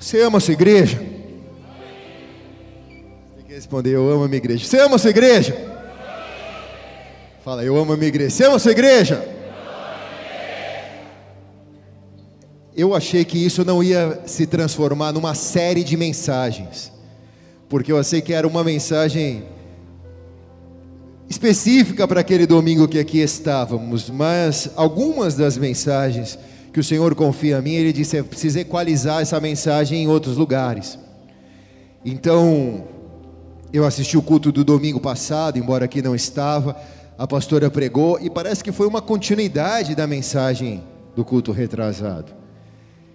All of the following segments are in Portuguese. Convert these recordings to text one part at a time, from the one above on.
Você ama a sua igreja? Tem que responder, eu amo a minha igreja. Você ama a sua igreja? Fala, eu amo a minha igreja. Você ama a sua igreja? Eu achei que isso não ia se transformar numa série de mensagens, porque eu achei que era uma mensagem específica para aquele domingo que aqui estávamos, mas algumas das mensagens que o Senhor confia a mim, Ele disse: é preciso equalizar essa mensagem em outros lugares. Então, eu assisti o culto do domingo passado, embora aqui não estava, a pastora pregou e parece que foi uma continuidade da mensagem do culto retrasado.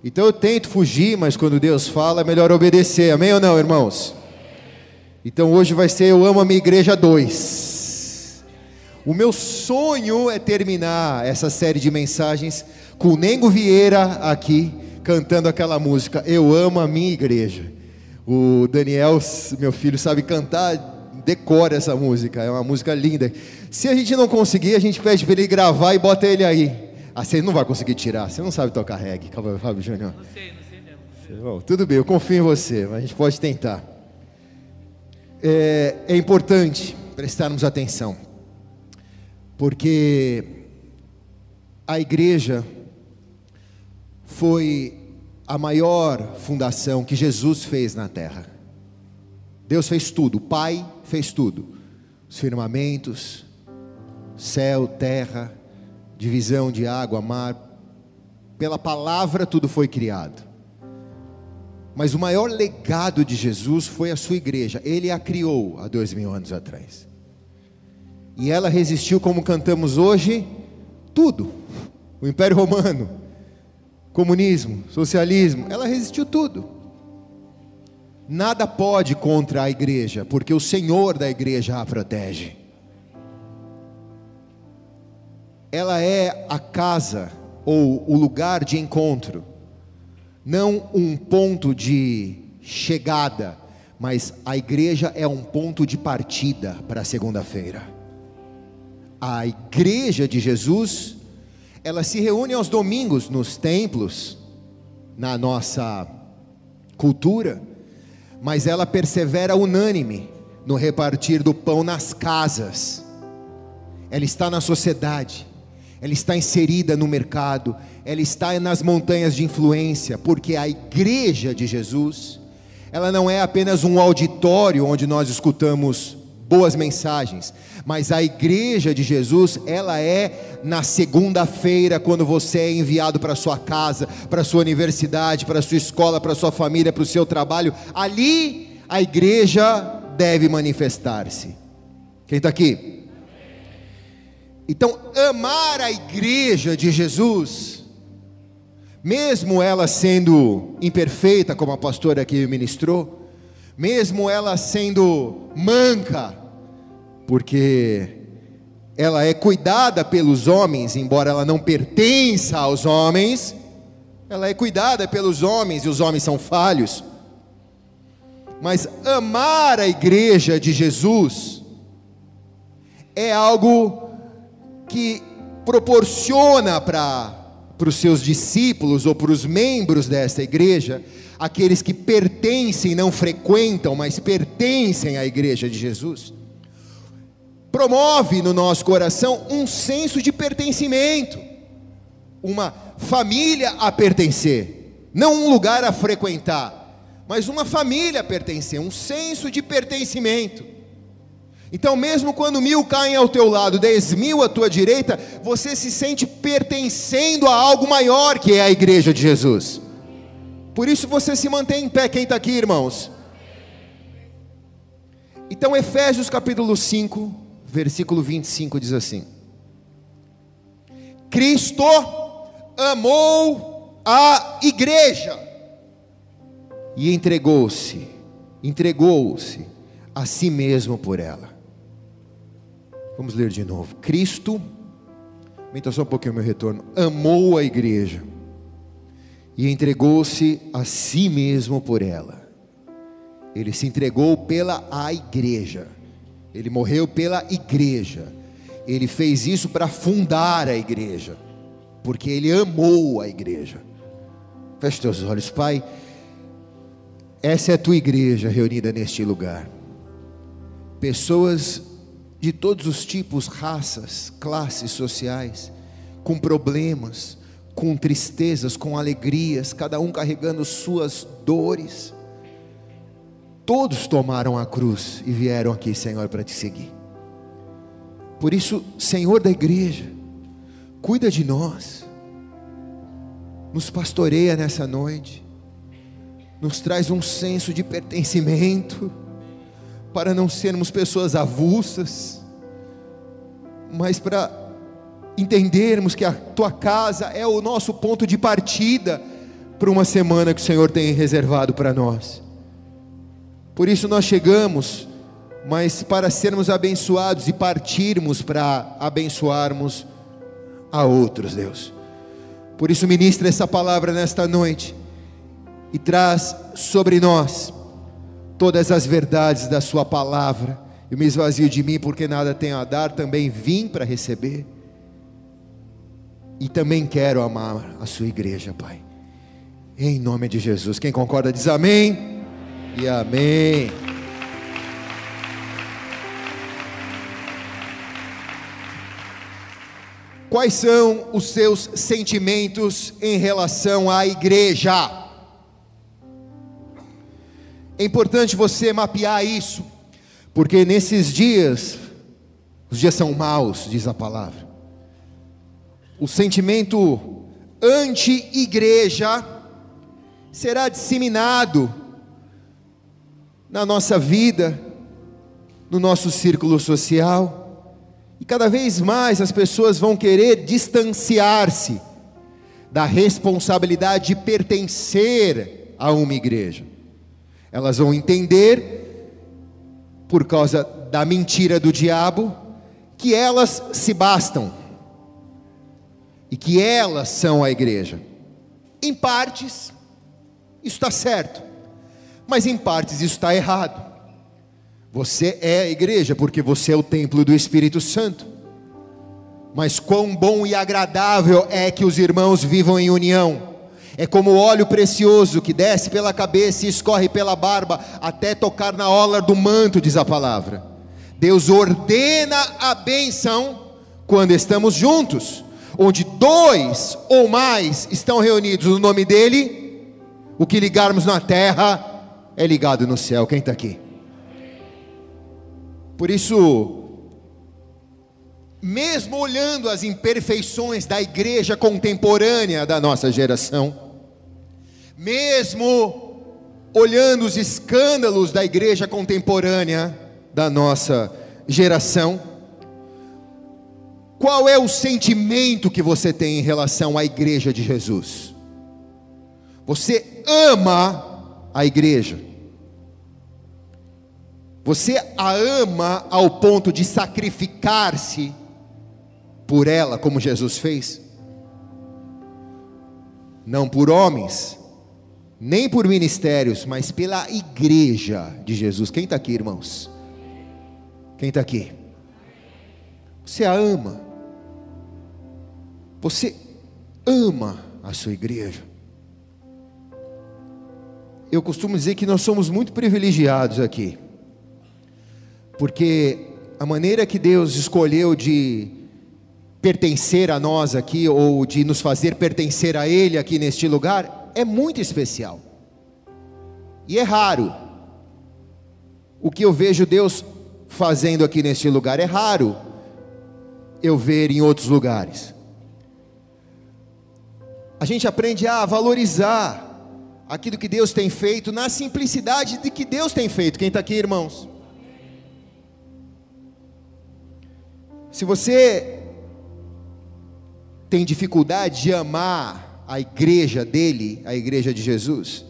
Então eu tento fugir, mas quando Deus fala é melhor obedecer, amém ou não, irmãos? Então hoje vai ser Eu Amo a Minha Igreja 2. O meu sonho é terminar essa série de mensagens com o Nengo Vieira aqui cantando aquela música Eu amo a minha igreja. O Daniel, meu filho, sabe cantar, decora essa música, é uma música linda. Se a gente não conseguir, a gente pede para ele gravar e bota ele aí. Ah, você não vai conseguir tirar, você não sabe tocar reggae, Fábio Júnior. Não sei, não sei mesmo. Bom, tudo bem, eu confio em você, mas a gente pode tentar. É, é importante prestarmos atenção, porque a igreja foi a maior fundação que Jesus fez na terra. Deus fez tudo, o Pai fez tudo: os firmamentos, céu, terra, divisão de água, mar. Pela palavra tudo foi criado. Mas o maior legado de Jesus foi a sua igreja. Ele a criou há dois mil anos atrás. E ela resistiu, como cantamos hoje, tudo. O Império Romano, comunismo, socialismo, ela resistiu tudo. Nada pode contra a igreja, porque o Senhor da igreja a protege. Ela é a casa ou o lugar de encontro, não um ponto de chegada, mas a igreja é um ponto de partida para a segunda-feira. A igreja de Jesus ela se reúne aos domingos nos templos, na nossa cultura, mas ela persevera unânime no repartir do pão nas casas. Ela está na sociedade, ela está inserida no mercado, ela está nas montanhas de influência, porque a igreja de Jesus, ela não é apenas um auditório onde nós escutamos boas mensagens, mas a igreja de Jesus, ela é na segunda-feira, quando você é enviado para sua casa, para sua universidade, para sua escola, para sua família, para o seu trabalho, ali a igreja deve manifestar-se. Quem está aqui? Então, amar a igreja de Jesus, mesmo ela sendo imperfeita, como a pastora aqui ministrou, mesmo ela sendo manca, porque ela é cuidada pelos homens, embora ela não pertença aos homens, ela é cuidada pelos homens e os homens são falhos. Mas amar a igreja de Jesus é algo que proporciona para para os seus discípulos ou para os membros desta igreja aqueles que pertencem, não frequentam, mas pertencem à igreja de Jesus, promove no nosso coração um senso de pertencimento, uma família a pertencer, não um lugar a frequentar, mas uma família a pertencer, um senso de pertencimento. Então, mesmo quando mil caem ao teu lado, dez mil à tua direita, você se sente pertencendo a algo maior que é a igreja de Jesus. Por isso você se mantém em pé, quem está aqui, irmãos? Então, Efésios capítulo 5, versículo 25 diz assim: Cristo amou a igreja e entregou-se, entregou-se a si mesmo por ela. Vamos ler de novo. Cristo, aumenta só um pouquinho o meu retorno, amou a igreja e entregou-se a si mesmo por ela. Ele se entregou pela a igreja. Ele morreu pela igreja. Ele fez isso para fundar a igreja, porque ele amou a igreja. Feche teus olhos, Pai. essa é a tua igreja reunida neste lugar. Pessoas de todos os tipos, raças, classes sociais, com problemas, com tristezas, com alegrias, cada um carregando suas dores. Todos tomaram a cruz e vieram aqui, Senhor, para te seguir. Por isso, Senhor da igreja, cuida de nós, nos pastoreia nessa noite, nos traz um senso de pertencimento, para não sermos pessoas avulsas, mas para entendermos que a tua casa é o nosso ponto de partida para uma semana que o Senhor tem reservado para nós. Por isso nós chegamos, mas para sermos abençoados e partirmos para abençoarmos a outros, Deus. Por isso ministra essa palavra nesta noite e traz sobre nós todas as verdades da sua palavra. Eu me esvazio de mim porque nada tenho a dar, também vim para receber. E também quero amar a sua igreja, Pai. Em nome de Jesus. Quem concorda diz amém e amém. Quais são os seus sentimentos em relação à igreja? É importante você mapear isso, porque nesses dias, os dias são maus, diz a palavra. O sentimento anti-igreja será disseminado na nossa vida, no nosso círculo social, e cada vez mais as pessoas vão querer distanciar-se da responsabilidade de pertencer a uma igreja. Elas vão entender, por causa da mentira do diabo, que elas se bastam e que elas são a igreja. Em partes, isso está certo mas em partes isso está errado. Você é a igreja porque você é o templo do Espírito Santo. Mas quão bom e agradável é que os irmãos vivam em união. É como óleo precioso que desce pela cabeça e escorre pela barba até tocar na ola do manto, diz a palavra. Deus ordena a benção quando estamos juntos, onde dois ou mais estão reunidos no nome dEle, o que ligarmos na terra é ligado no céu. Quem está aqui? Por isso, mesmo olhando as imperfeições da igreja contemporânea da nossa geração, mesmo olhando os escândalos da igreja contemporânea da nossa geração, qual é o sentimento que você tem em relação à igreja de Jesus? Você ama a igreja. Você a ama ao ponto de sacrificar-se por ela, como Jesus fez? Não por homens, nem por ministérios, mas pela igreja de Jesus. Quem está aqui, irmãos? Quem está aqui? Você a ama. Você ama a sua igreja eu costumo dizer que nós somos muito privilegiados aqui, porque a maneira que Deus escolheu de pertencer a nós aqui, ou de nos fazer pertencer a Ele aqui neste lugar, é muito especial, e é raro. O que eu vejo Deus fazendo aqui neste lugar é raro eu ver em outros lugares. A gente aprende a valorizar aquilo que Deus tem feito, na simplicidade de que Deus tem feito. Quem está aqui, irmãos? Se você tem dificuldade de amar a igreja dele, a igreja de Jesus,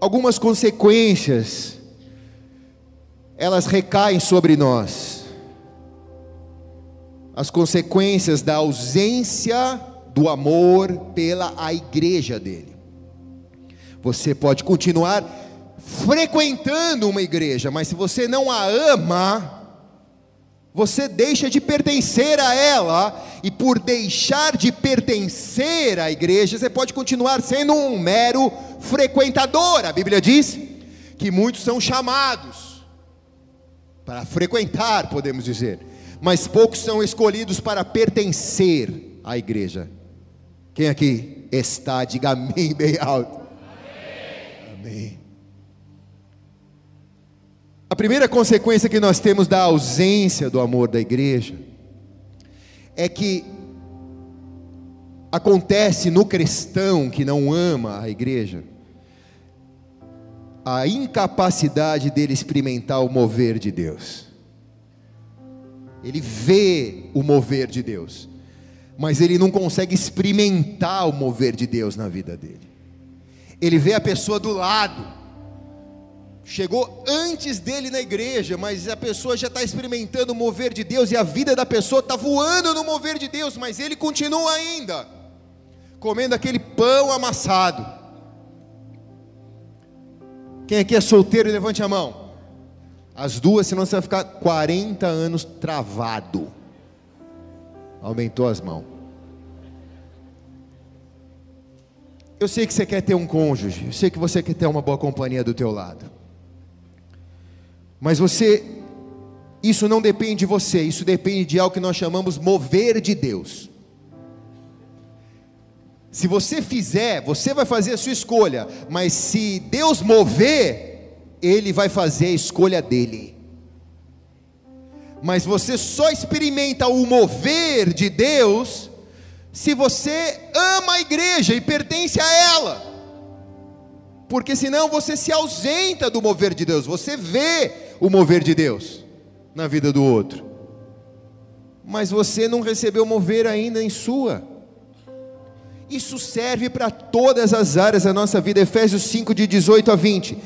algumas consequências elas recaem sobre nós. As consequências da ausência do amor pela a igreja dele. Você pode continuar frequentando uma igreja, mas se você não a ama, você deixa de pertencer a ela, e por deixar de pertencer à igreja, você pode continuar sendo um mero frequentador. A Bíblia diz que muitos são chamados para frequentar, podemos dizer, mas poucos são escolhidos para pertencer à igreja. Quem aqui está, diga amém bem alto. Amém. amém. A primeira consequência que nós temos da ausência do amor da igreja é que acontece no cristão que não ama a igreja a incapacidade dele experimentar o mover de Deus. Ele vê o mover de Deus, mas ele não consegue experimentar o mover de Deus na vida dele. Ele vê a pessoa do lado, chegou antes dele na igreja, mas a pessoa já está experimentando o mover de Deus e a vida da pessoa está voando no mover de Deus, mas ele continua ainda comendo aquele pão amassado. Quem aqui é solteiro, levante a mão. As duas, senão você vai ficar 40 anos travado. Aumentou as mãos. Eu sei que você quer ter um cônjuge, eu sei que você quer ter uma boa companhia do teu lado. Mas você, isso não depende de você, isso depende de algo que nós chamamos mover de Deus. Se você fizer, você vai fazer a sua escolha, mas se Deus mover, Ele vai fazer a escolha dele. Mas você só experimenta o mover de Deus se você ama a igreja e pertence a ela porque senão você se ausenta do mover de Deus, você vê o mover de Deus na vida do outro, mas você não recebeu mover ainda em sua. Isso serve para todas as áreas da nossa vida, Efésios 5, de 18 a 20.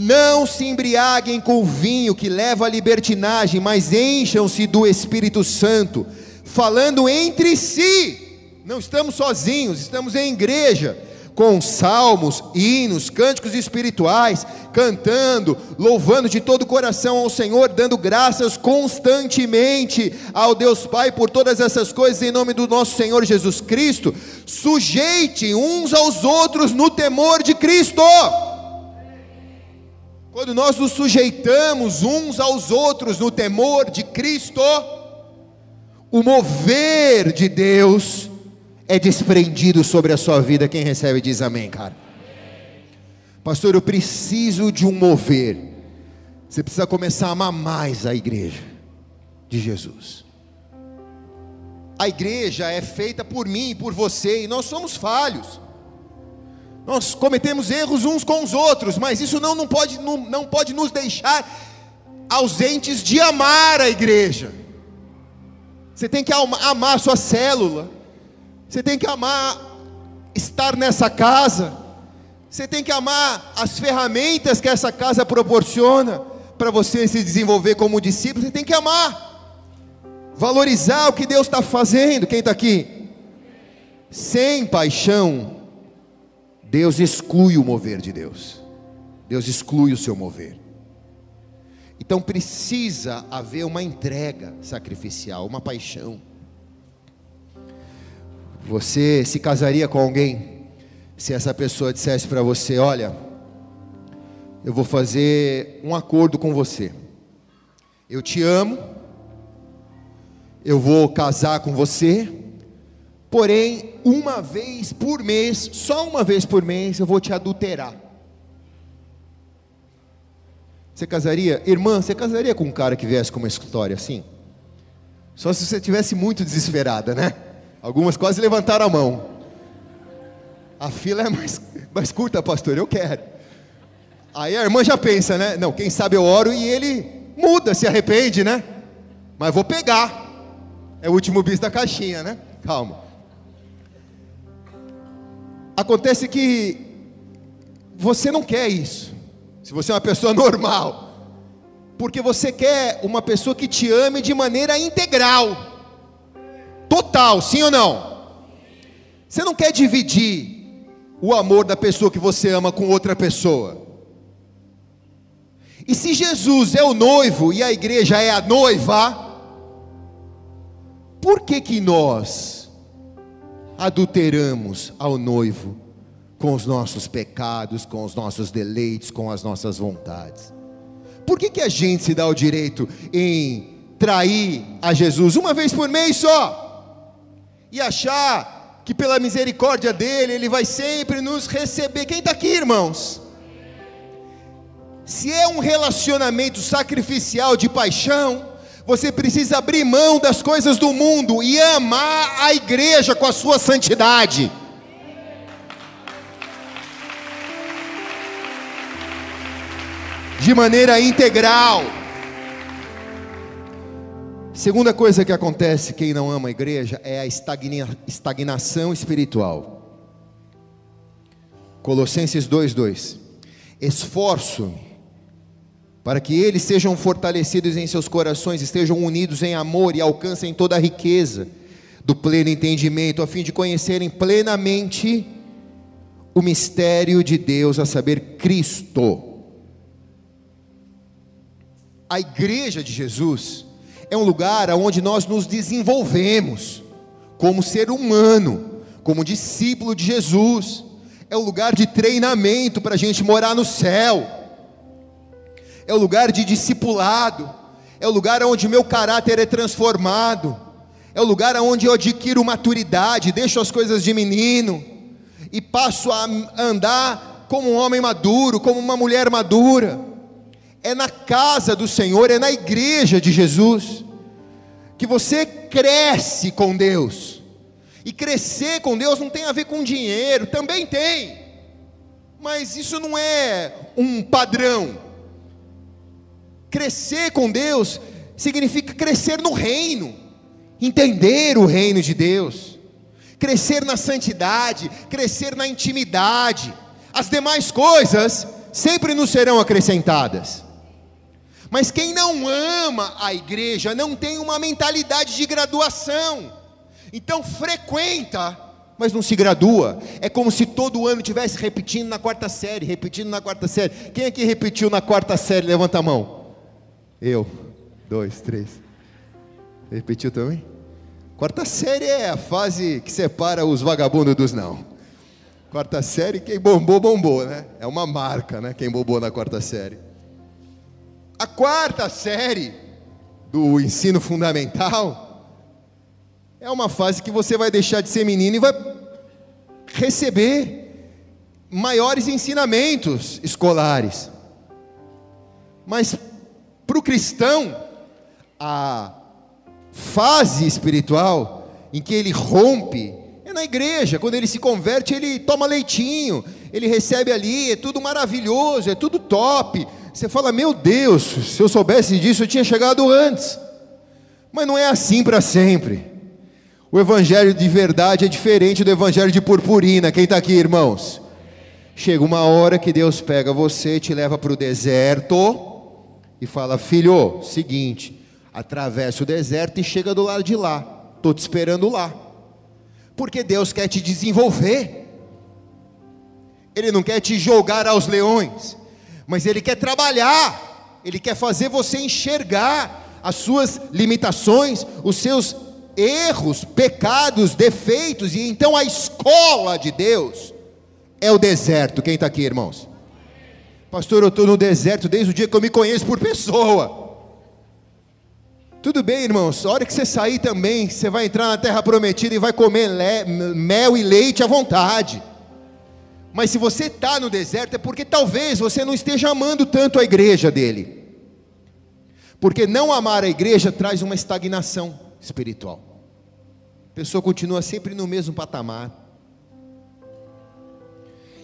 Não se embriaguem com vinho que leva à libertinagem, mas encham-se do Espírito Santo, falando entre si. Não estamos sozinhos, estamos em igreja com salmos, hinos, cânticos espirituais, cantando, louvando de todo o coração ao Senhor, dando graças constantemente ao Deus Pai por todas essas coisas em nome do nosso Senhor Jesus Cristo. Sujeite uns aos outros no temor de Cristo. Quando nós nos sujeitamos uns aos outros no temor de Cristo, o mover de Deus é desprendido sobre a sua vida. Quem recebe diz amém, cara. Pastor, eu preciso de um mover. Você precisa começar a amar mais a igreja de Jesus. A igreja é feita por mim e por você, e nós somos falhos. Nós cometemos erros uns com os outros, mas isso não, não, pode, não, não pode nos deixar ausentes de amar a igreja. Você tem que amar a sua célula, você tem que amar estar nessa casa. Você tem que amar as ferramentas que essa casa proporciona para você se desenvolver como discípulo. Você tem que amar, valorizar o que Deus está fazendo. Quem está aqui? Sem paixão, Deus exclui o mover de Deus. Deus exclui o seu mover. Então precisa haver uma entrega sacrificial, uma paixão. Você se casaria com alguém se essa pessoa dissesse para você: Olha, eu vou fazer um acordo com você. Eu te amo, eu vou casar com você, porém, uma vez por mês, só uma vez por mês, eu vou te adulterar. Você casaria? Irmã, você casaria com um cara que viesse com uma história assim? Só se você tivesse muito desesperada, né? Algumas quase levantaram a mão. A fila é mais, mais curta, pastor, eu quero. Aí a irmã já pensa, né? Não, quem sabe eu oro e ele muda, se arrepende, né? Mas vou pegar. É o último bis da caixinha, né? Calma. Acontece que você não quer isso. Se você é uma pessoa normal. Porque você quer uma pessoa que te ame de maneira integral. Total, sim ou não? Você não quer dividir o amor da pessoa que você ama com outra pessoa. E se Jesus é o noivo e a igreja é a noiva, por que que nós adulteramos ao noivo com os nossos pecados, com os nossos deleites, com as nossas vontades. Por que, que a gente se dá o direito em trair a Jesus uma vez por mês só? E achar que pela misericórdia dele, ele vai sempre nos receber. Quem está aqui, irmãos? Se é um relacionamento sacrificial de paixão, você precisa abrir mão das coisas do mundo e amar a igreja com a sua santidade. De maneira integral. Segunda coisa que acontece quem não ama a igreja é a estagna, estagnação espiritual. Colossenses 2:2. Esforço-me para que eles sejam fortalecidos em seus corações, estejam unidos em amor e alcancem toda a riqueza do pleno entendimento, a fim de conhecerem plenamente o mistério de Deus, a saber, Cristo. A igreja de Jesus é um lugar onde nós nos desenvolvemos como ser humano, como discípulo de Jesus. É um lugar de treinamento para a gente morar no céu é o lugar de discipulado, é o lugar onde meu caráter é transformado, é o lugar onde eu adquiro maturidade, deixo as coisas de menino e passo a andar como um homem maduro, como uma mulher madura. É na casa do Senhor, é na igreja de Jesus, que você cresce com Deus. E crescer com Deus não tem a ver com dinheiro, também tem, mas isso não é um padrão. Crescer com Deus significa crescer no reino, entender o reino de Deus, crescer na santidade, crescer na intimidade. As demais coisas sempre nos serão acrescentadas. Mas quem não ama a igreja não tem uma mentalidade de graduação. Então frequenta, mas não se gradua. É como se todo ano tivesse repetindo na quarta série, repetindo na quarta série. Quem aqui repetiu na quarta série? Levanta a mão. Eu. Dois, três. Repetiu também? Quarta série é a fase que separa os vagabundos dos não. Quarta série, quem bombou, bombou, né? É uma marca, né? Quem bombou na quarta série. A quarta série do ensino fundamental é uma fase que você vai deixar de ser menino e vai receber maiores ensinamentos escolares. Mas para o cristão, a fase espiritual em que ele rompe é na igreja. Quando ele se converte, ele toma leitinho, ele recebe ali, é tudo maravilhoso, é tudo top. Você fala, meu Deus, se eu soubesse disso, eu tinha chegado antes. Mas não é assim para sempre. O evangelho de verdade é diferente do evangelho de purpurina. Quem está aqui, irmãos? Chega uma hora que Deus pega você te leva para o deserto e fala: Filho, seguinte, atravessa o deserto e chega do lado de lá, estou te esperando lá, porque Deus quer te desenvolver, Ele não quer te jogar aos leões, mas Ele quer trabalhar, Ele quer fazer você enxergar as suas limitações, os seus erros, pecados, defeitos, e então a escola de Deus é o deserto. Quem está aqui, irmãos? Pastor, eu estou no deserto desde o dia que eu me conheço por pessoa. Tudo bem, irmãos, a hora que você sair também, você vai entrar na terra prometida e vai comer mel e leite à vontade. Mas se você está no deserto, é porque talvez você não esteja amando tanto a igreja dele. Porque não amar a igreja traz uma estagnação espiritual. A pessoa continua sempre no mesmo patamar.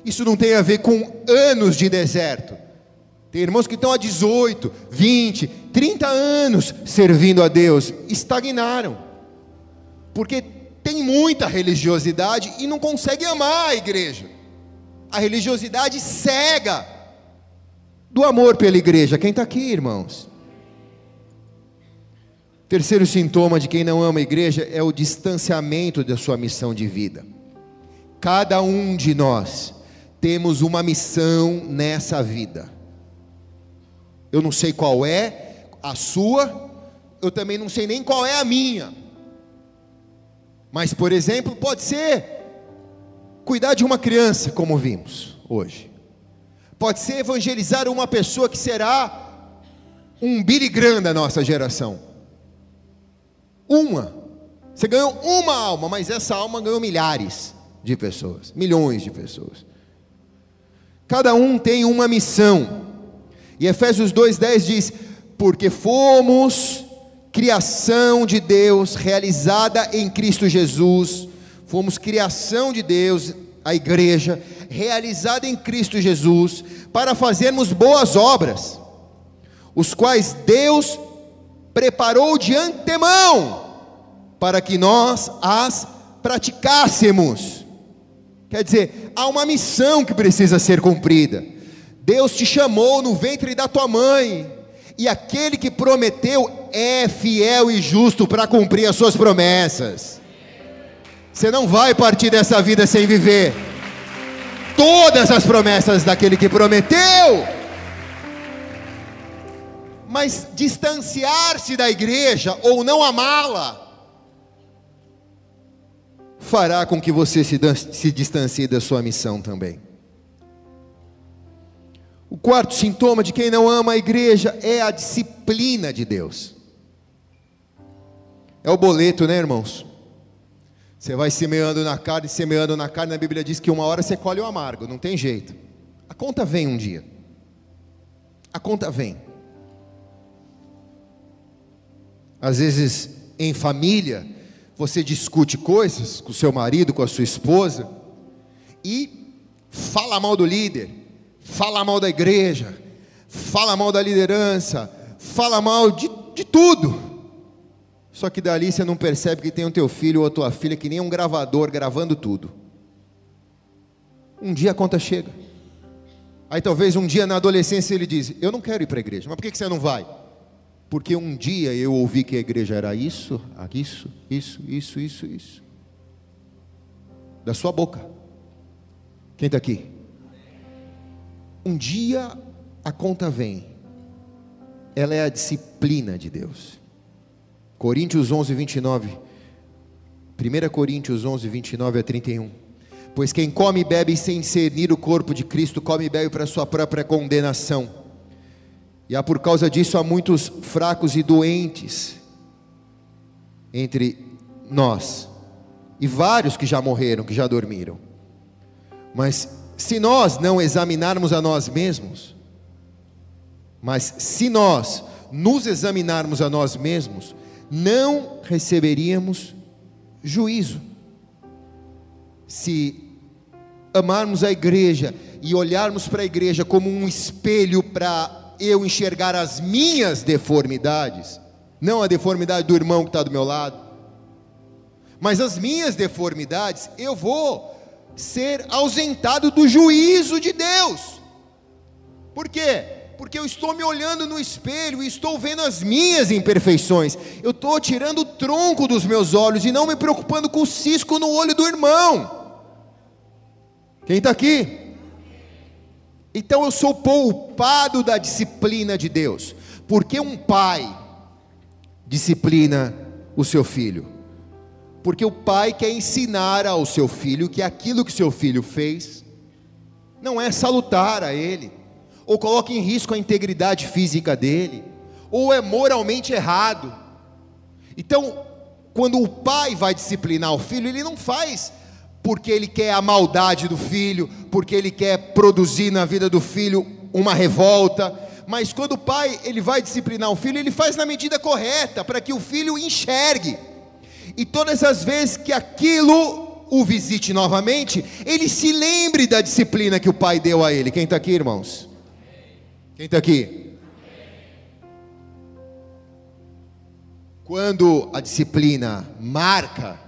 Isso não tem a ver com anos de deserto. Tem irmãos que estão há 18, 20, 30 anos servindo a Deus, estagnaram. Porque tem muita religiosidade e não consegue amar a igreja. A religiosidade cega do amor pela igreja. Quem está aqui, irmãos? Terceiro sintoma de quem não ama a igreja é o distanciamento da sua missão de vida. Cada um de nós temos uma missão nessa vida. Eu não sei qual é a sua, eu também não sei nem qual é a minha. Mas, por exemplo, pode ser cuidar de uma criança, como vimos hoje. Pode ser evangelizar uma pessoa que será um Graham da nossa geração. Uma. Você ganhou uma alma, mas essa alma ganhou milhares de pessoas, milhões de pessoas. Cada um tem uma missão. E Efésios 2:10 diz: "Porque fomos criação de Deus, realizada em Cristo Jesus, fomos criação de Deus, a igreja, realizada em Cristo Jesus, para fazermos boas obras, os quais Deus preparou de antemão para que nós as praticássemos. Quer dizer, há uma missão que precisa ser cumprida. Deus te chamou no ventre da tua mãe, e aquele que prometeu é fiel e justo para cumprir as suas promessas. Você não vai partir dessa vida sem viver todas as promessas daquele que prometeu. Mas distanciar-se da igreja ou não amá-la fará com que você se, se distancie da sua missão também. O quarto sintoma de quem não ama a igreja é a disciplina de Deus. É o boleto, né, irmãos? Você vai semeando na carne, semeando na carne, a Bíblia diz que uma hora você colhe o amargo, não tem jeito. A conta vem um dia. A conta vem. Às vezes, em família, você discute coisas com seu marido, com a sua esposa, e fala mal do líder, fala mal da igreja, fala mal da liderança, fala mal de, de tudo. Só que dali você não percebe que tem o teu filho ou a tua filha que nem um gravador gravando tudo. Um dia a conta chega. Aí talvez um dia na adolescência ele diz: Eu não quero ir para a igreja. Mas por que você não vai? Porque um dia eu ouvi que a igreja era isso, isso, isso, isso, isso, isso. Da sua boca. Quem está aqui? Um dia a conta vem. Ela é a disciplina de Deus. Coríntios 11, 29. 1 Coríntios 11, 29 a 31. Pois quem come e bebe sem discernir o corpo de Cristo, come e bebe para sua própria condenação. E há por causa disso há muitos fracos e doentes entre nós, e vários que já morreram, que já dormiram. Mas se nós não examinarmos a nós mesmos, mas se nós nos examinarmos a nós mesmos, não receberíamos juízo. Se amarmos a igreja e olharmos para a igreja como um espelho para eu enxergar as minhas deformidades, não a deformidade do irmão que está do meu lado, mas as minhas deformidades, eu vou ser ausentado do juízo de Deus. Por quê? porque eu estou me olhando no espelho e estou vendo as minhas imperfeições. Eu estou tirando o tronco dos meus olhos e não me preocupando com o cisco no olho do irmão. Quem está aqui? Então eu sou poupado da disciplina de Deus, porque um pai disciplina o seu filho, porque o pai quer ensinar ao seu filho que aquilo que seu filho fez não é salutar a ele ou coloca em risco a integridade física dele, ou é moralmente errado. Então, quando o pai vai disciplinar o filho, ele não faz porque ele quer a maldade do filho, porque ele quer produzir na vida do filho uma revolta, mas quando o pai ele vai disciplinar o filho, ele faz na medida correta para que o filho enxergue. E todas as vezes que aquilo o visite novamente, ele se lembre da disciplina que o pai deu a ele. Quem está aqui, irmãos? Quem está aqui? Quando a disciplina marca,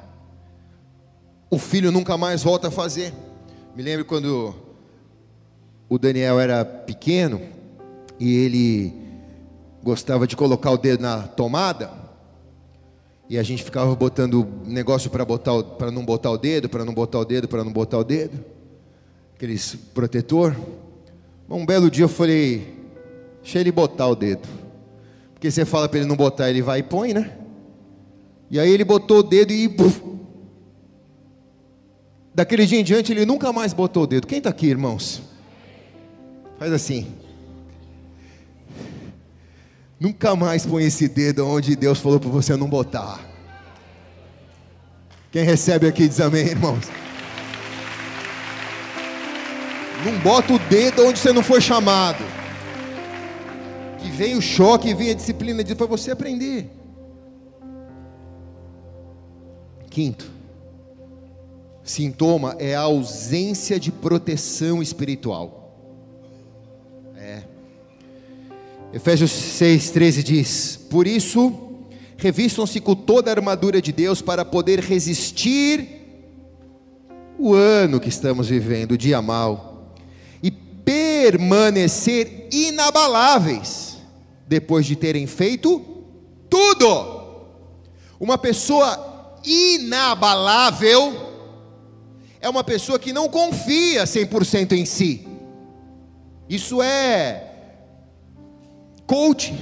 o filho nunca mais volta a fazer. Me lembro quando o Daniel era pequeno e ele gostava de colocar o dedo na tomada e a gente ficava botando negócio para botar para não botar o dedo, para não botar o dedo, para não botar o dedo, aqueles protetor. Um belo dia eu falei, Deixa ele botar o dedo. Porque você fala para ele não botar, ele vai e põe, né? E aí ele botou o dedo e. Daquele dia em diante, ele nunca mais botou o dedo. Quem está aqui, irmãos? Faz assim. Nunca mais põe esse dedo onde Deus falou para você não botar. Quem recebe aqui diz amém, irmãos. Não bota o dedo onde você não foi chamado. Que vem o choque, vem a disciplina para você aprender. Quinto, sintoma é a ausência de proteção espiritual. É. Efésios 6,13 diz: Por isso, revistam-se com toda a armadura de Deus para poder resistir o ano que estamos vivendo, o dia mal, e permanecer inabaláveis, depois de terem feito tudo. Uma pessoa inabalável é uma pessoa que não confia 100% em si. Isso é coaching.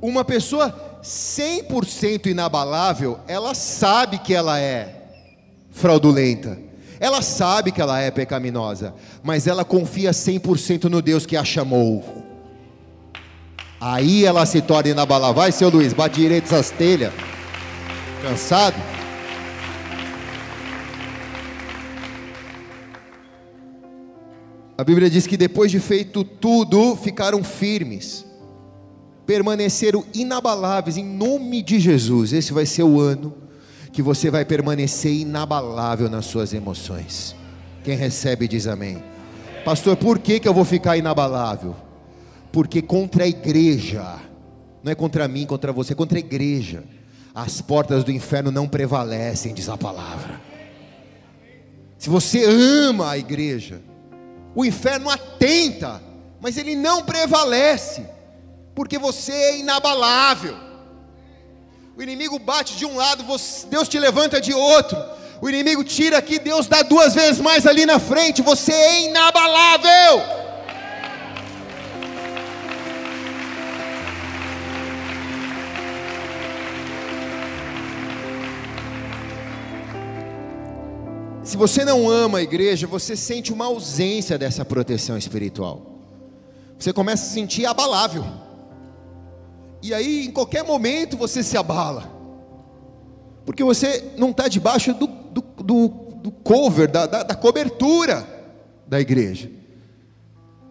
Uma pessoa 100% inabalável, ela sabe que ela é fraudulenta. Ela sabe que ela é pecaminosa, mas ela confia 100% no Deus que a chamou. Aí ela se torna inabalável. Vai, seu Luiz, bate direito essas telhas. Cansado? A Bíblia diz que depois de feito tudo, ficaram firmes, permaneceram inabaláveis em nome de Jesus. Esse vai ser o ano que você vai permanecer inabalável nas suas emoções. Quem recebe diz amém. Pastor, por que, que eu vou ficar inabalável? Porque contra a igreja, não é contra mim, contra você, contra a igreja as portas do inferno não prevalecem, diz a palavra. Se você ama a igreja, o inferno atenta, mas ele não prevalece, porque você é inabalável. O inimigo bate de um lado, Deus te levanta de outro. O inimigo tira aqui, Deus dá duas vezes mais ali na frente. Você é inabalável. Se você não ama a igreja, você sente uma ausência dessa proteção espiritual. Você começa a se sentir abalável. E aí, em qualquer momento, você se abala. Porque você não está debaixo do, do, do, do cover, da, da, da, cobertura da igreja.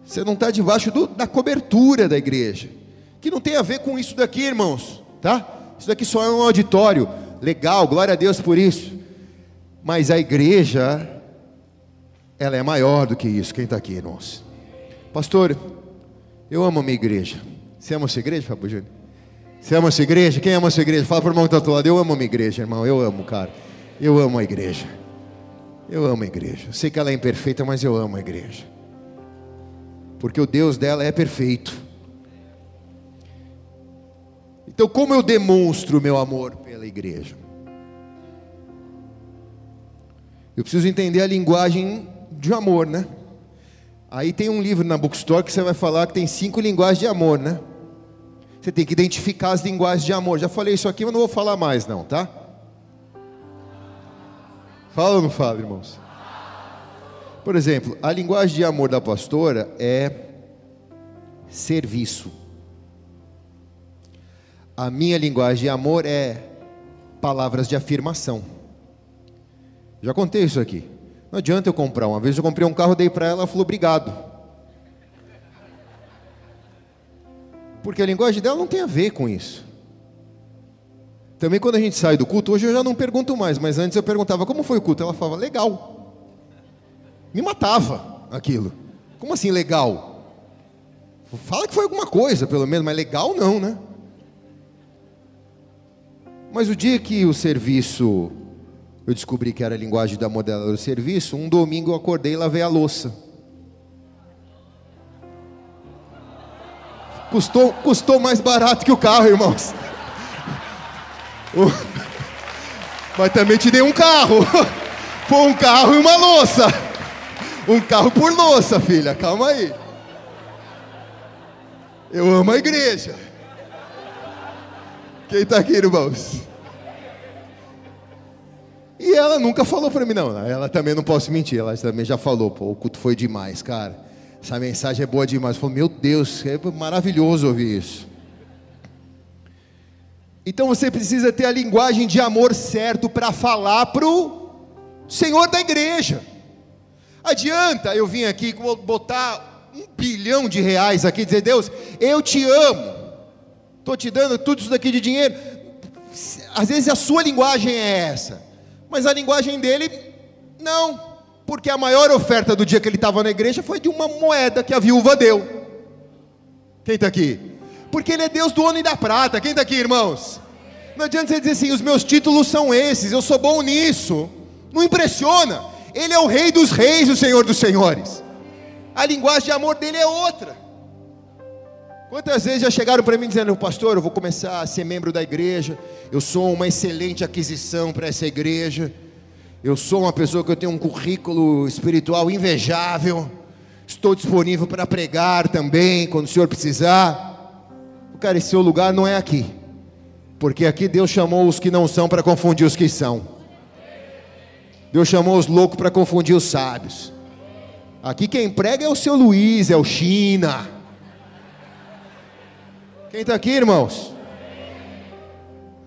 Você não está debaixo do, da cobertura da igreja. Que não tem a ver com isso daqui, irmãos. Tá? Isso daqui só é um auditório. Legal, glória a Deus por isso. Mas a igreja, ela é maior do que isso. Quem está aqui, irmãos? Pastor, eu amo a minha igreja. Você ama a sua igreja, Fábio Júnior? Você ama a sua igreja? Quem ama a sua igreja? Fala para o irmão que está do lado. Eu amo a minha igreja, irmão. Eu amo, cara. Eu amo a igreja. Eu amo a igreja. Sei que ela é imperfeita, mas eu amo a igreja. Porque o Deus dela é perfeito. Então, como eu demonstro o meu amor pela igreja? Eu preciso entender a linguagem de amor, né? Aí tem um livro na bookstore que você vai falar que tem cinco linguagens de amor, né? Você tem que identificar as linguagens de amor. Já falei isso aqui, mas não vou falar mais, não, tá? Fala ou não fala, irmãos? Por exemplo, a linguagem de amor da pastora é serviço. A minha linguagem de amor é palavras de afirmação. Já contei isso aqui. Não adianta eu comprar. Uma vez eu comprei um carro, dei para ela, ela falou obrigado. Porque a linguagem dela não tem a ver com isso. Também quando a gente sai do culto, hoje eu já não pergunto mais, mas antes eu perguntava como foi o culto. Ela falava, legal. Me matava aquilo. Como assim legal? Fala que foi alguma coisa, pelo menos, mas legal não, né? Mas o dia que o serviço eu descobri que era a linguagem da modeladora do serviço, um domingo eu acordei e lavei a louça. Custou, custou mais barato que o carro, irmãos. Mas também te dei um carro. Foi um carro e uma louça. Um carro por louça, filha. Calma aí. Eu amo a igreja. Quem está aqui, irmãos? E ela nunca falou para mim, não. Ela também não posso mentir, ela também já falou, pô, o culto foi demais, cara. Essa mensagem é boa demais. Falou, meu Deus, é maravilhoso ouvir isso. Então você precisa ter a linguagem de amor certo para falar para o Senhor da igreja. Adianta eu vim aqui botar um bilhão de reais aqui e dizer, Deus, eu te amo, estou te dando tudo isso daqui de dinheiro. Às vezes a sua linguagem é essa, mas a linguagem dele, não, porque a maior oferta do dia que ele estava na igreja foi de uma moeda que a viúva deu. Quem está aqui? Porque ele é Deus do ouro e da prata. Quem está aqui, irmãos? Não adianta você dizer assim: os meus títulos são esses, eu sou bom nisso. Não impressiona. Ele é o Rei dos Reis, o Senhor dos Senhores. A linguagem de amor dele é outra. Quantas vezes já chegaram para mim dizendo, pastor, eu vou começar a ser membro da igreja, eu sou uma excelente aquisição para essa igreja, eu sou uma pessoa que eu tenho um currículo espiritual invejável, estou disponível para pregar também, quando o senhor precisar. Cara, esse seu lugar não é aqui, porque aqui Deus chamou os que não são para confundir os que são. Deus chamou os loucos para confundir os sábios. Aqui quem prega é o seu Luiz, é o China. Quem está aqui, irmãos?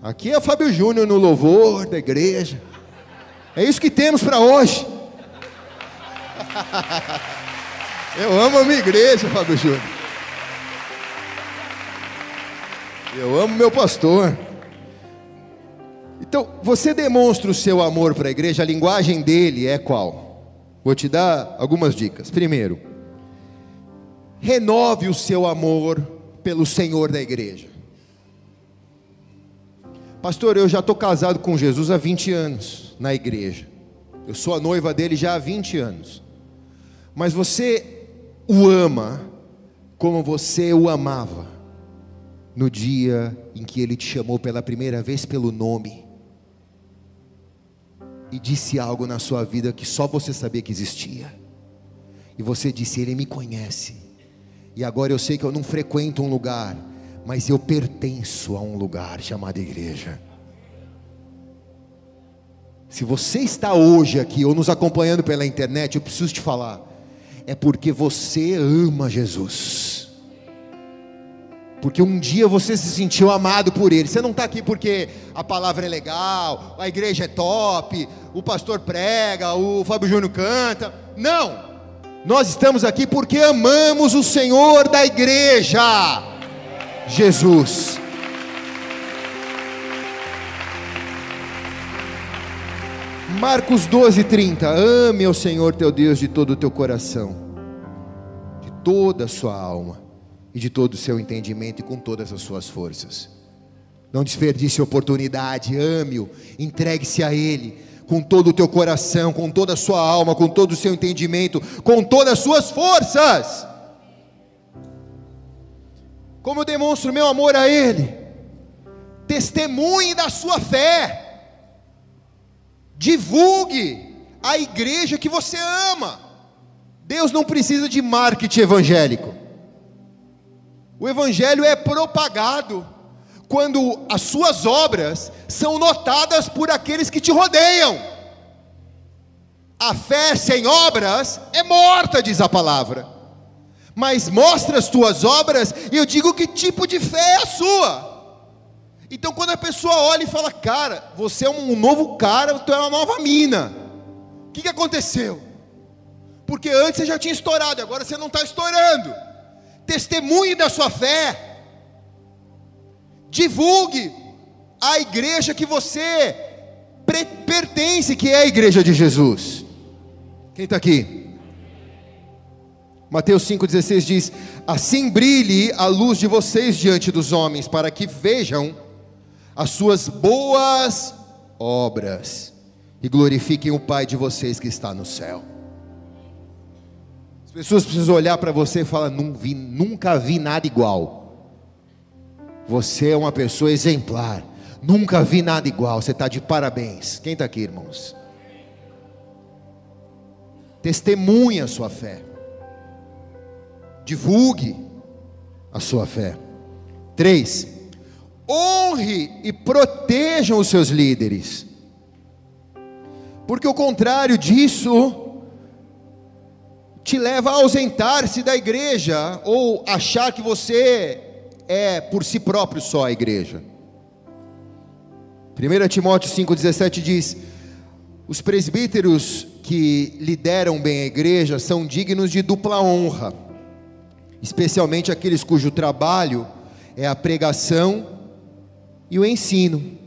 Aqui é o Fábio Júnior no louvor da igreja. É isso que temos para hoje. Eu amo a minha igreja, Fábio Júnior. Eu amo meu pastor. Então, você demonstra o seu amor para a igreja, a linguagem dele é qual? Vou te dar algumas dicas. Primeiro, renove o seu amor pelo Senhor da igreja. Pastor, eu já estou casado com Jesus há 20 anos na igreja. Eu sou a noiva dele já há 20 anos. Mas você o ama como você o amava no dia em que ele te chamou pela primeira vez pelo nome e disse algo na sua vida que só você sabia que existia. E você disse: Ele me conhece. E agora eu sei que eu não frequento um lugar, mas eu pertenço a um lugar chamado igreja. Se você está hoje aqui ou nos acompanhando pela internet, eu preciso te falar, é porque você ama Jesus porque um dia você se sentiu amado por Ele. Você não está aqui porque a palavra é legal, a igreja é top, o pastor prega, o Fábio Júnior canta. Não, nós estamos aqui porque amamos o Senhor da igreja, Jesus. Marcos 12, 30. Ame ao Senhor teu Deus de todo o teu coração, de toda a sua alma e de todo o seu entendimento e com todas as suas forças. Não desperdice a oportunidade, ame-o, entregue-se a Ele com todo o teu coração, com toda a sua alma, com todo o seu entendimento, com todas as suas forças. Como eu demonstro meu amor a Ele? Testemunhe da sua fé, divulgue a igreja que você ama. Deus não precisa de marketing evangélico. O evangelho é propagado quando as suas obras são notadas por aqueles que te rodeiam. A fé sem obras é morta, diz a palavra. Mas mostra as tuas obras e eu digo que tipo de fé é a sua. Então quando a pessoa olha e fala, cara, você é um novo cara, tu é uma nova mina. O que, que aconteceu? Porque antes você já tinha estourado, agora você não está estourando testemunhe da sua fé, divulgue a igreja que você pertence, que é a igreja de Jesus. Quem está aqui? Mateus 5,16 diz: Assim brilhe a luz de vocês diante dos homens, para que vejam as suas boas obras e glorifiquem o Pai de vocês que está no céu. As pessoas precisam olhar para você e falar: nunca vi nada igual. Você é uma pessoa exemplar. Nunca vi nada igual. Você está de parabéns. Quem está aqui, irmãos? Testemunhe a sua fé. Divulgue a sua fé. Três. Honre e protejam os seus líderes. porque o contrário disso te leva a ausentar-se da igreja ou achar que você é por si próprio só a igreja. 1 Timóteo 5,17 diz: Os presbíteros que lideram bem a igreja são dignos de dupla honra, especialmente aqueles cujo trabalho é a pregação e o ensino.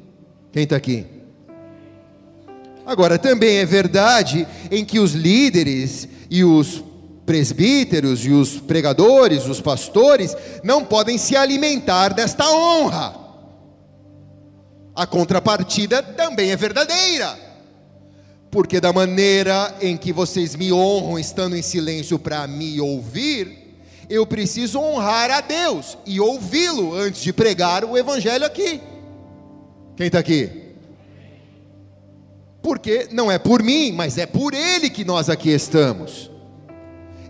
Quem está aqui? Agora, também é verdade em que os líderes e os presbíteros e os pregadores, os pastores, não podem se alimentar desta honra. A contrapartida também é verdadeira, porque da maneira em que vocês me honram estando em silêncio para me ouvir, eu preciso honrar a Deus e ouvi-lo antes de pregar o Evangelho aqui. Quem está aqui? porque não é por mim, mas é por Ele que nós aqui estamos.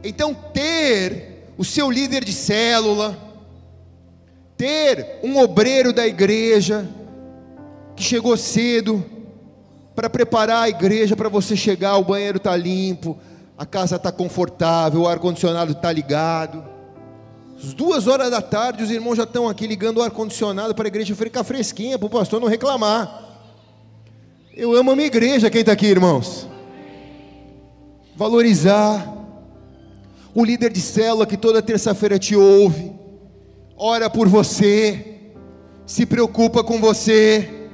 Então, ter o seu líder de célula, ter um obreiro da igreja, que chegou cedo, para preparar a igreja para você chegar, o banheiro está limpo, a casa está confortável, o ar-condicionado está ligado. Às duas horas da tarde, os irmãos já estão aqui ligando o ar-condicionado para a igreja ficar fresquinha, para o pastor não reclamar. Eu amo a minha igreja, quem está aqui, irmãos? Valorizar o líder de célula que toda terça-feira te ouve, ora por você, se preocupa com você.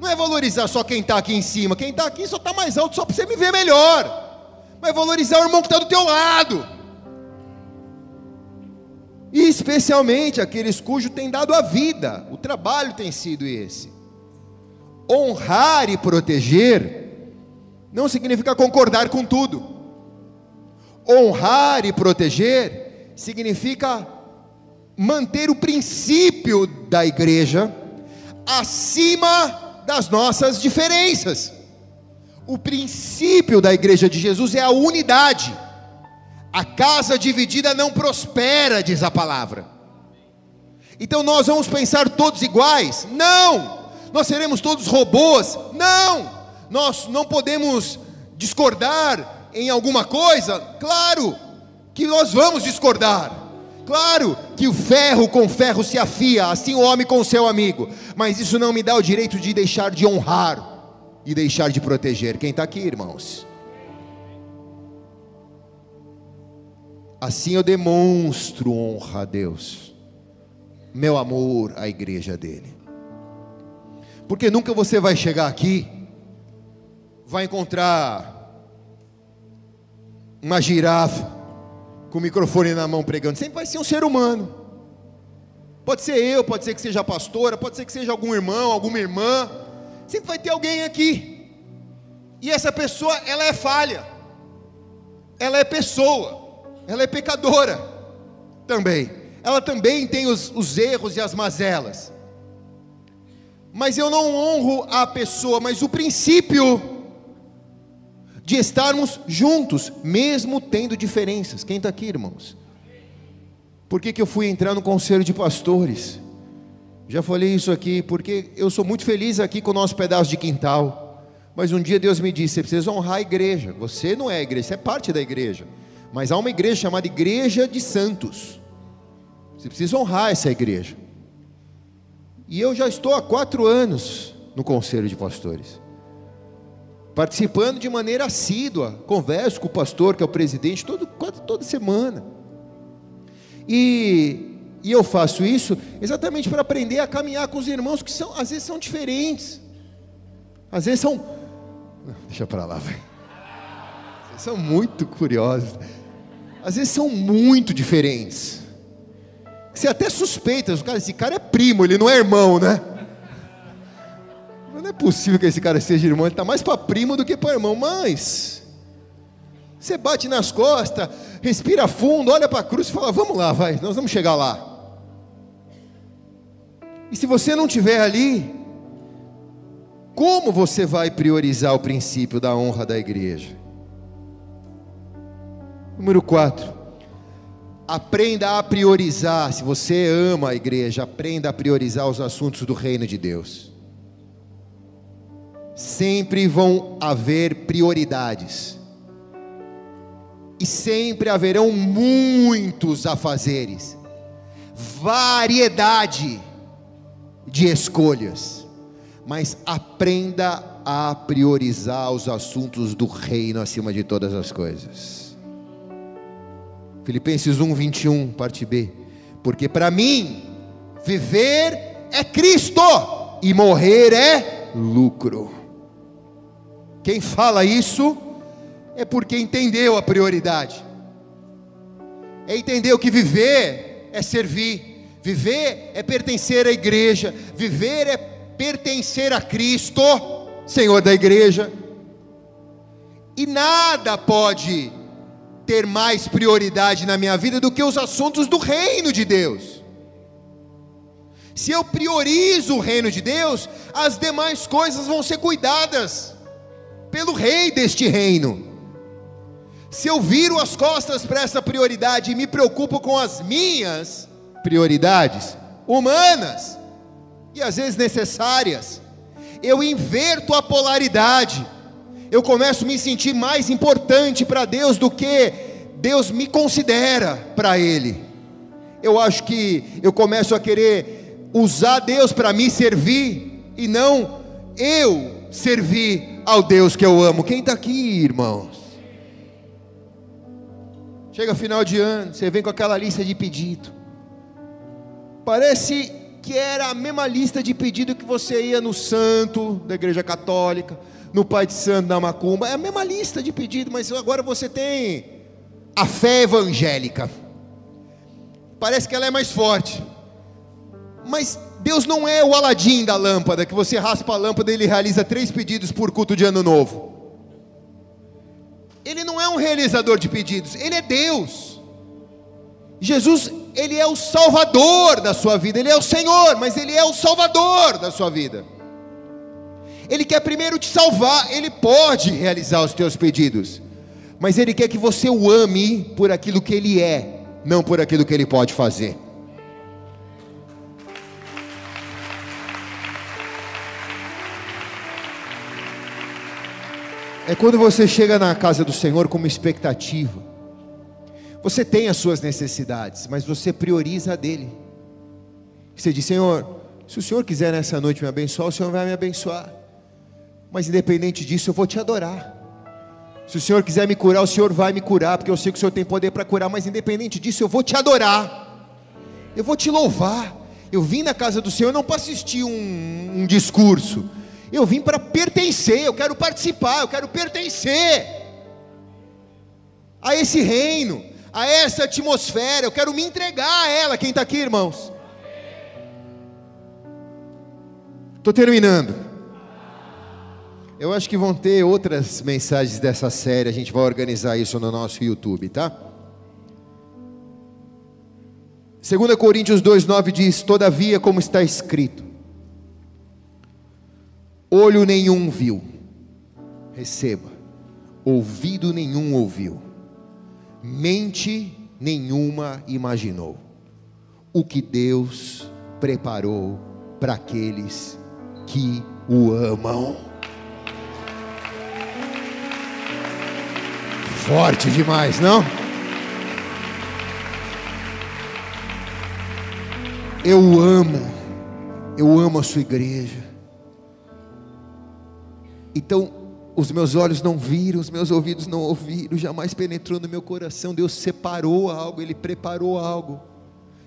Não é valorizar só quem está aqui em cima, quem está aqui só está mais alto só para você me ver melhor, mas valorizar o irmão que está do teu lado. E especialmente aqueles cujos têm dado a vida, o trabalho tem sido esse honrar e proteger não significa concordar com tudo. Honrar e proteger significa manter o princípio da igreja acima das nossas diferenças. O princípio da igreja de Jesus é a unidade. A casa dividida não prospera, diz a palavra. Então nós vamos pensar todos iguais? Não! nós seremos todos robôs. Não! Nós não podemos discordar em alguma coisa? Claro que nós vamos discordar. Claro que o ferro com ferro se afia, assim o homem com seu amigo. Mas isso não me dá o direito de deixar de honrar e deixar de proteger. Quem está aqui, irmãos? Assim eu demonstro honra a Deus, meu amor à igreja dele. Porque nunca você vai chegar aqui, vai encontrar uma girafa com o microfone na mão pregando. Sempre vai ser um ser humano. Pode ser eu, pode ser que seja a pastora, pode ser que seja algum irmão, alguma irmã. Sempre vai ter alguém aqui. E essa pessoa, ela é falha. Ela é pessoa. Ela é pecadora também. Ela também tem os, os erros e as mazelas mas eu não honro a pessoa, mas o princípio de estarmos juntos, mesmo tendo diferenças. Quem está aqui, irmãos? Por que, que eu fui entrar no conselho de pastores? Já falei isso aqui, porque eu sou muito feliz aqui com o nosso pedaço de quintal. Mas um dia Deus me disse: você precisa honrar a igreja. Você não é a igreja, você é parte da igreja. Mas há uma igreja chamada Igreja de Santos. Você precisa honrar essa igreja. E eu já estou há quatro anos no conselho de pastores, participando de maneira assídua, converso com o pastor, que é o presidente, todo, quase toda semana. E, e eu faço isso exatamente para aprender a caminhar com os irmãos que são, às vezes são diferentes, às vezes são. Deixa para lá, vai. São muito curiosos. Às vezes são muito diferentes. Você até suspeita, esse cara é primo, ele não é irmão, né? Não é possível que esse cara seja irmão, ele está mais para primo do que para irmão. Mas você bate nas costas, respira fundo, olha para a cruz e fala: Vamos lá, vai, nós vamos chegar lá. E se você não estiver ali, como você vai priorizar o princípio da honra da igreja? Número 4. Aprenda a priorizar. Se você ama a igreja, aprenda a priorizar os assuntos do reino de Deus. Sempre vão haver prioridades. E sempre haverão muitos afazeres, variedade de escolhas, mas aprenda a priorizar os assuntos do reino acima de todas as coisas. Filipenses 1, 21, parte B. Porque para mim, viver é Cristo e morrer é lucro. Quem fala isso é porque entendeu a prioridade. É entender que viver é servir, viver é pertencer à igreja, viver é pertencer a Cristo, Senhor da igreja. E nada pode ter mais prioridade na minha vida do que os assuntos do reino de Deus. Se eu priorizo o reino de Deus, as demais coisas vão ser cuidadas pelo rei deste reino. Se eu viro as costas para essa prioridade e me preocupo com as minhas prioridades humanas e às vezes necessárias, eu inverto a polaridade. Eu começo a me sentir mais importante para Deus do que Deus me considera para Ele. Eu acho que eu começo a querer usar Deus para me servir e não eu servir ao Deus que eu amo. Quem está aqui, irmãos? Chega final de ano, você vem com aquela lista de pedido. Parece que era a mesma lista de pedido que você ia no santo da igreja católica, no pai de santo da macumba. É a mesma lista de pedido, mas agora você tem a fé evangélica. Parece que ela é mais forte. Mas Deus não é o Aladim da lâmpada, que você raspa a lâmpada e ele realiza três pedidos por culto de ano novo. Ele não é um realizador de pedidos, ele é Deus. Jesus, ele é o salvador da sua vida, ele é o Senhor, mas ele é o salvador da sua vida. Ele quer primeiro te salvar, ele pode realizar os teus pedidos, mas ele quer que você o ame por aquilo que ele é, não por aquilo que ele pode fazer. É quando você chega na casa do Senhor com uma expectativa. Você tem as suas necessidades, mas você prioriza a dele. Você diz: Senhor, se o Senhor quiser nessa noite me abençoar, o Senhor vai me abençoar. Mas independente disso, eu vou te adorar. Se o Senhor quiser me curar, o Senhor vai me curar, porque eu sei que o Senhor tem poder para curar, mas independente disso, eu vou te adorar. Eu vou te louvar. Eu vim na casa do Senhor não para assistir um, um discurso. Eu vim para pertencer, eu quero participar, eu quero pertencer a esse reino, a essa atmosfera, eu quero me entregar a ela. Quem está aqui, irmãos? Estou terminando. Eu acho que vão ter outras mensagens dessa série, a gente vai organizar isso no nosso YouTube, tá? 2 Coríntios 2,9 diz: Todavia, como está escrito, olho nenhum viu, receba, ouvido nenhum ouviu, mente nenhuma imaginou, o que Deus preparou para aqueles que o amam. Forte demais, não? Eu amo, eu amo a sua igreja. Então, os meus olhos não viram, os meus ouvidos não ouviram, jamais penetrou no meu coração. Deus separou algo, Ele preparou algo,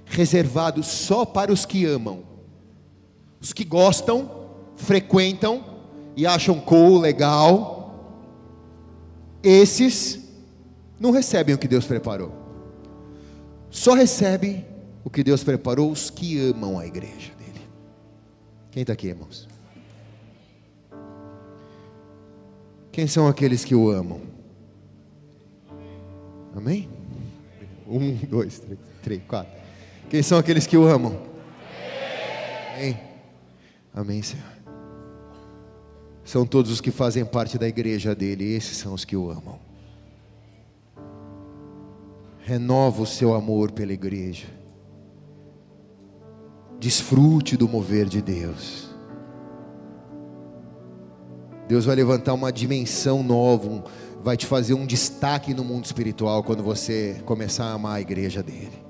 reservado só para os que amam, os que gostam, frequentam e acham cool, legal. Esses não recebem o que Deus preparou, só recebem o que Deus preparou os que amam a igreja dele. Quem está aqui, irmãos? Quem são aqueles que o amam? Amém? Um, dois, três, três, quatro. Quem são aqueles que o amam? Amém. Amém, Senhor. São todos os que fazem parte da igreja dele, esses são os que o amam. Renova o seu amor pela igreja. Desfrute do mover de Deus. Deus vai levantar uma dimensão nova, um, vai te fazer um destaque no mundo espiritual quando você começar a amar a igreja dele.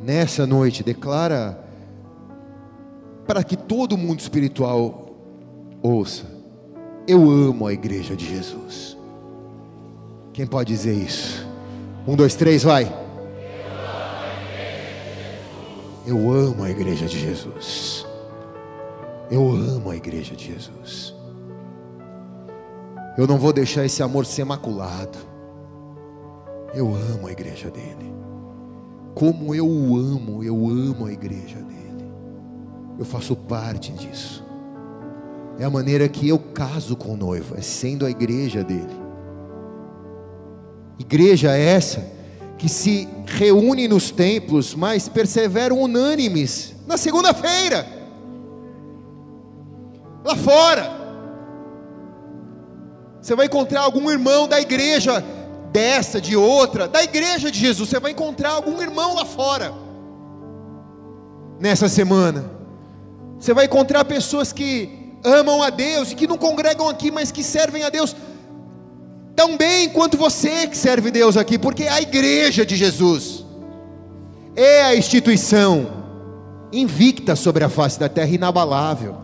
Nessa noite, declara para que todo mundo espiritual ouça: Eu amo a igreja de Jesus. Quem pode dizer isso? Um, dois, três, vai. Eu amo a igreja de Jesus. Eu amo a igreja de Jesus. Eu não vou deixar esse amor ser maculado. Eu amo a igreja dele. Como eu o amo, eu amo a igreja dele. Eu faço parte disso. É a maneira que eu caso com o noivo, é sendo a igreja dele. Igreja essa que se reúne nos templos, mas perseveram unânimes na segunda-feira, lá fora. Você vai encontrar algum irmão da igreja dessa, de outra, da igreja de Jesus. Você vai encontrar algum irmão lá fora. Nessa semana. Você vai encontrar pessoas que amam a Deus e que não congregam aqui, mas que servem a Deus tão bem quanto você que serve Deus aqui, porque é a igreja de Jesus é a instituição invicta sobre a face da terra, inabalável.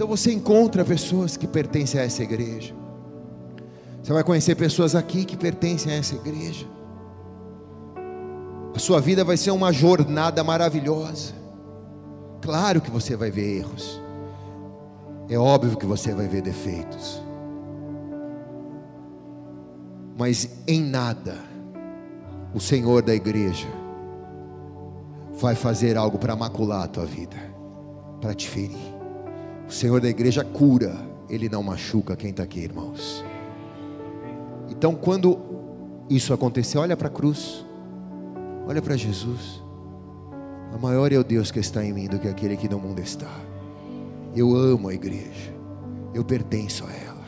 Então você encontra pessoas que pertencem a essa igreja. Você vai conhecer pessoas aqui que pertencem a essa igreja. A sua vida vai ser uma jornada maravilhosa. Claro que você vai ver erros. É óbvio que você vai ver defeitos. Mas em nada o Senhor da igreja vai fazer algo para macular a tua vida, para te ferir. O Senhor da igreja cura, Ele não machuca quem está aqui, irmãos. Então, quando isso acontecer, olha para a cruz, olha para Jesus. A maior é o Deus que está em mim do que aquele que no mundo está. Eu amo a igreja, eu pertenço a ela.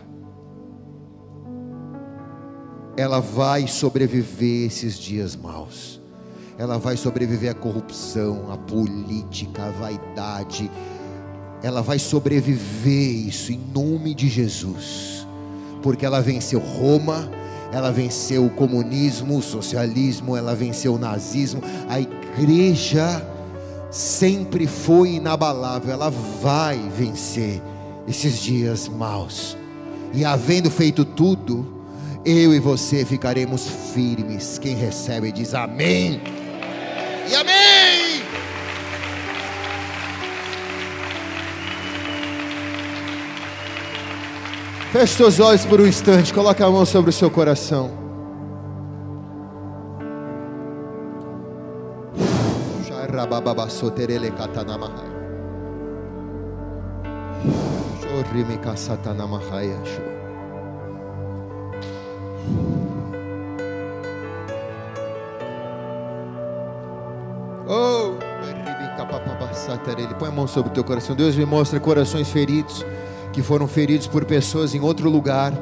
Ela vai sobreviver esses dias maus. Ela vai sobreviver à corrupção, à política, à vaidade. Ela vai sobreviver isso em nome de Jesus. Porque ela venceu Roma, ela venceu o comunismo, o socialismo, ela venceu o nazismo. A igreja sempre foi inabalável, ela vai vencer esses dias maus. E havendo feito tudo, eu e você ficaremos firmes. Quem recebe diz amém. E amém. Feche seus olhos por um instante, coloque a mão sobre o seu coração. Oh, põe a mão sobre o teu coração. Deus me mostra corações feridos que foram feridos por pessoas em outro lugar.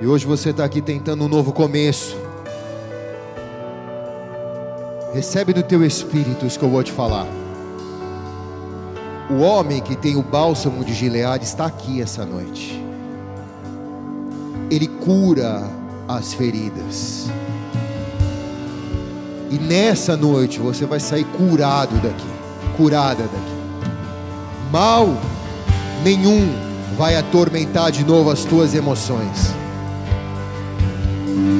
E hoje você está aqui tentando um novo começo. Recebe do teu espírito isso que eu vou te falar. O homem que tem o bálsamo de Gileade está aqui essa noite. Ele cura as feridas. E nessa noite você vai sair curado daqui, curada daqui. Mal nenhum vai atormentar de novo as tuas emoções.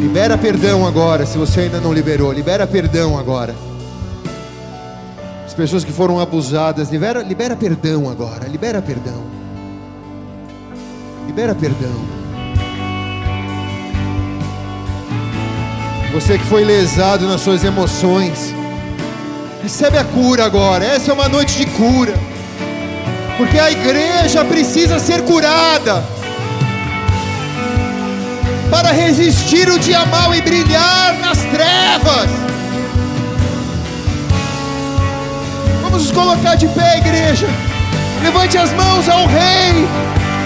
Libera perdão agora, se você ainda não liberou. Libera perdão agora. As pessoas que foram abusadas, libera, libera perdão agora. Libera perdão. Libera perdão. Você que foi lesado nas suas emoções, recebe a cura agora. Essa é uma noite de cura, porque a igreja precisa ser curada para resistir o dia mau e brilhar nas trevas. Vamos nos colocar de pé, igreja. Levante as mãos ao Rei,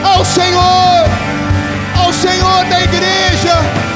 ao Senhor, ao Senhor da igreja.